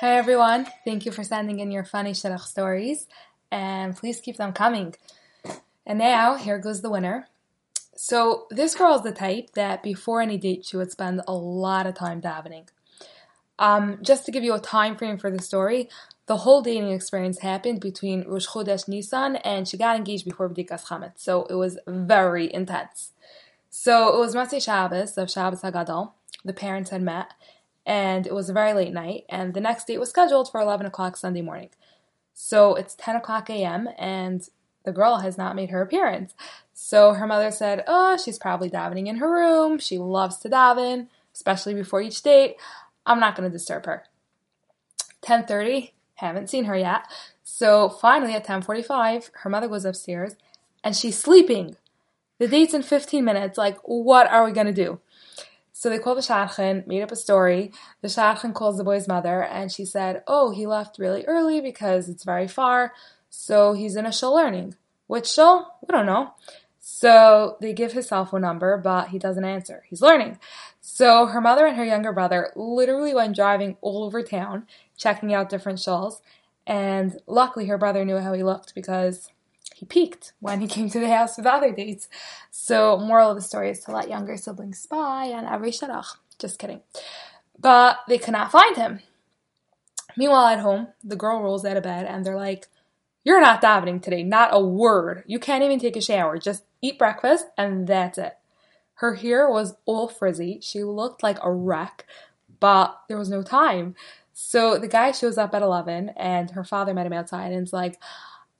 Hi everyone, thank you for sending in your funny shidduch stories, and please keep them coming. And now, here goes the winner. So, this girl is the type that before any date she would spend a lot of time davening. Um, just to give you a time frame for the story, the whole dating experience happened between Rosh Chodesh Nisan and she got engaged before B'dikas Chametz, so it was very intense. So it was Motzei Shabbos of Shabbos Hagadol. The parents had met, and it was a very late night, and the next date was scheduled for 11 o'clock Sunday morning. So it's 10 o'clock a.m., and the girl has not made her appearance. So her mother said, Oh, she's probably davening in her room. She loves to daven, especially before each date. I'm not going to disturb her. 10:30, haven't seen her yet. So finally at 10:45, her mother goes upstairs and she's sleeping. The date's in 15 minutes. Like, what are we going to do? So they called the shadchan, made up a story. The shadchan calls the boy's mother, and she said, "Oh, he left really early because it's very far, so he's in a shul learning. Which shul? We don't know." So they give his cell phone number, but he doesn't answer. He's learning. So her mother and her younger brother literally went driving all over town, checking out different shuls. And luckily, her brother knew how he looked because he peeked when he came to the house with other dates. So, moral of the story is to let younger siblings spy on every shidduch. Just kidding. But they could not find him. Meanwhile, at home, the girl rolls out of bed and they're like, You're not davening today, not a word. You can't even take a shower. Just eat breakfast and that's it. Her hair was all frizzy. She looked like a wreck, but there was no time. So the guy shows up at 11 and her father met him outside and is like,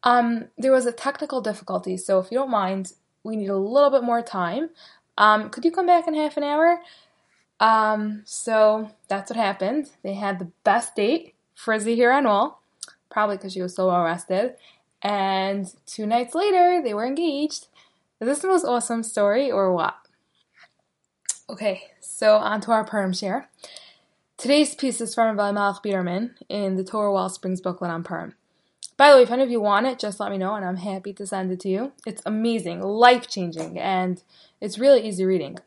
um, there was a technical difficulty, so if you don't mind, we need a little bit more time. Um, could you come back in half an hour? Um, so that's what happened. They had the best date, frizzy hair and all, probably because she was so well rested. And two nights later, they were engaged. Is this the most awesome story or what? Okay, so on to our Purim share. Today's piece is from Rabbi Melech Biderman in the Torah Wellsprings booklet on Purim. By the way, if any of you want it, just let me know and I'm happy to send it to you. It's amazing, life changing, and it's really easy reading.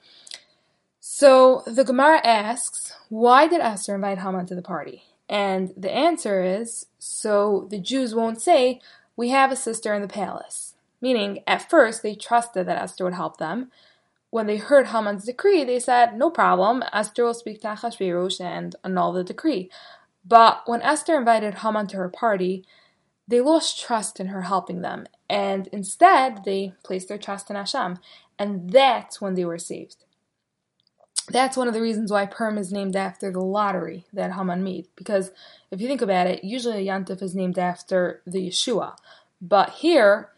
So the Gemara asks, why did Esther invite Haman to the party? And the answer is so the Jews won't say, we have a sister in the palace. Meaning, at first, they trusted that Esther would help them. When they heard Haman's decree, they said, no problem, Esther will speak to Achashverosh and annul the decree. But when Esther invited Haman to her party, they lost trust in her helping them, and instead they placed their trust in Hashem, and that's when they were saved. That's one of the reasons why Purim is named after the lottery that Haman made, because if you think about it, usually a Yantif is named after the Yeshua, but here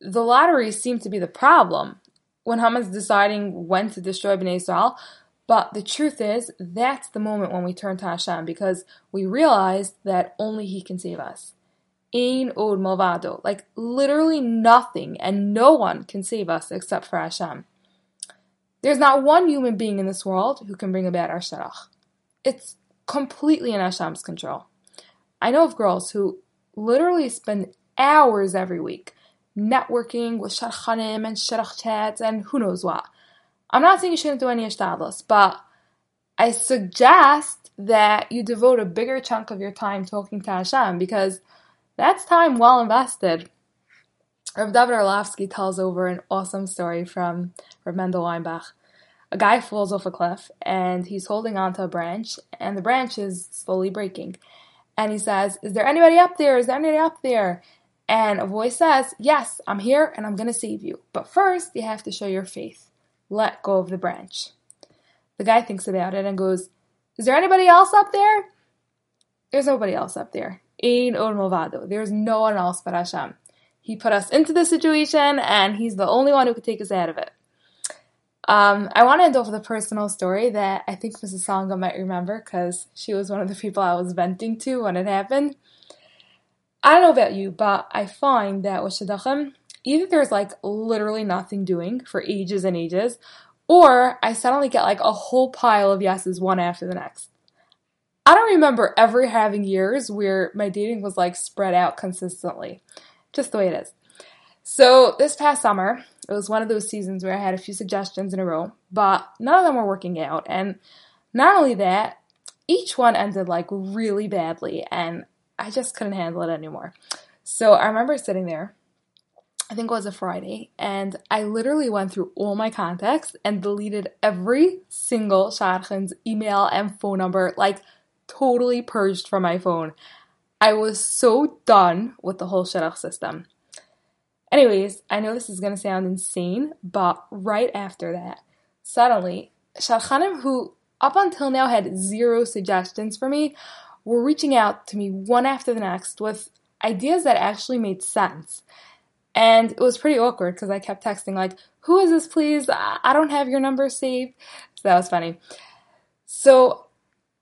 the lottery seemed to be the problem when Haman's deciding when to destroy Bnei Israel. But the truth is, that's the moment when we turn to Hashem because we realize that only He can save us. Ein od milvado. Like literally nothing and no one can save us except for Hashem. There's not one human being in this world who can bring about our shidduch. It's completely in Hashem's control. I know of girls who literally spend hours every week networking with shadchanim and shidduch chats and who knows what. I'm not saying you shouldn't do any ishtadlus, but I suggest that you devote a bigger chunk of your time talking to Hashem because that's time well invested. Rav David Orlofsky tells over an awesome story from Rav Mendel Weinbach. A guy falls off a cliff and he's holding onto a branch, and the branch is slowly breaking. And he says, Is there anybody up there? Is there anybody up there? And a voice says, Yes, I'm here and I'm going to save you. But first, you have to show your faith. Let go of the branch. The guy thinks about it and goes, Is there anybody else up there? There's nobody else up there. Ein od milvado. There's no one else but Hashem. He put us into this situation, and He's the only one who could take us out of it. Um, I want to end off with a personal story that I think Mrs. Sanga might remember because she was one of the people I was venting to when it happened. I don't know about you, but I find that with Shidduchim, either there's like literally nothing doing for ages and ages, or I suddenly get like a whole pile of yeses one after the next. I don't remember ever having years where my dating was like spread out consistently. Just the way it is. So this past summer, it was one of those seasons where I had a few suggestions in a row, but none of them were working out. And not only that, each one ended like really badly, and I just couldn't handle it anymore. So I remember sitting there I think it was a Friday, and I literally went through all my contacts and deleted every single Shadchan's email and phone number, like totally purged from my phone. I was so done with the whole Shidduch system. Anyways, I know this is to sound insane, but right after that, suddenly, Shadchanim, who up until now had zero suggestions for me, were reaching out to me one after the next with ideas that actually made sense. And it was pretty awkward because I kept texting, like, who is this, please? I don't have your number saved. So that was funny. So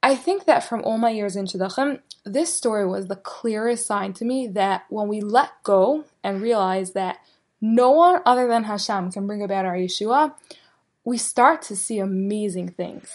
I think that from all my years in Shidduchim, this story was the clearest sign to me that when we let go and realize that no one other than Hashem can bring about our Yeshua, we start to see amazing things.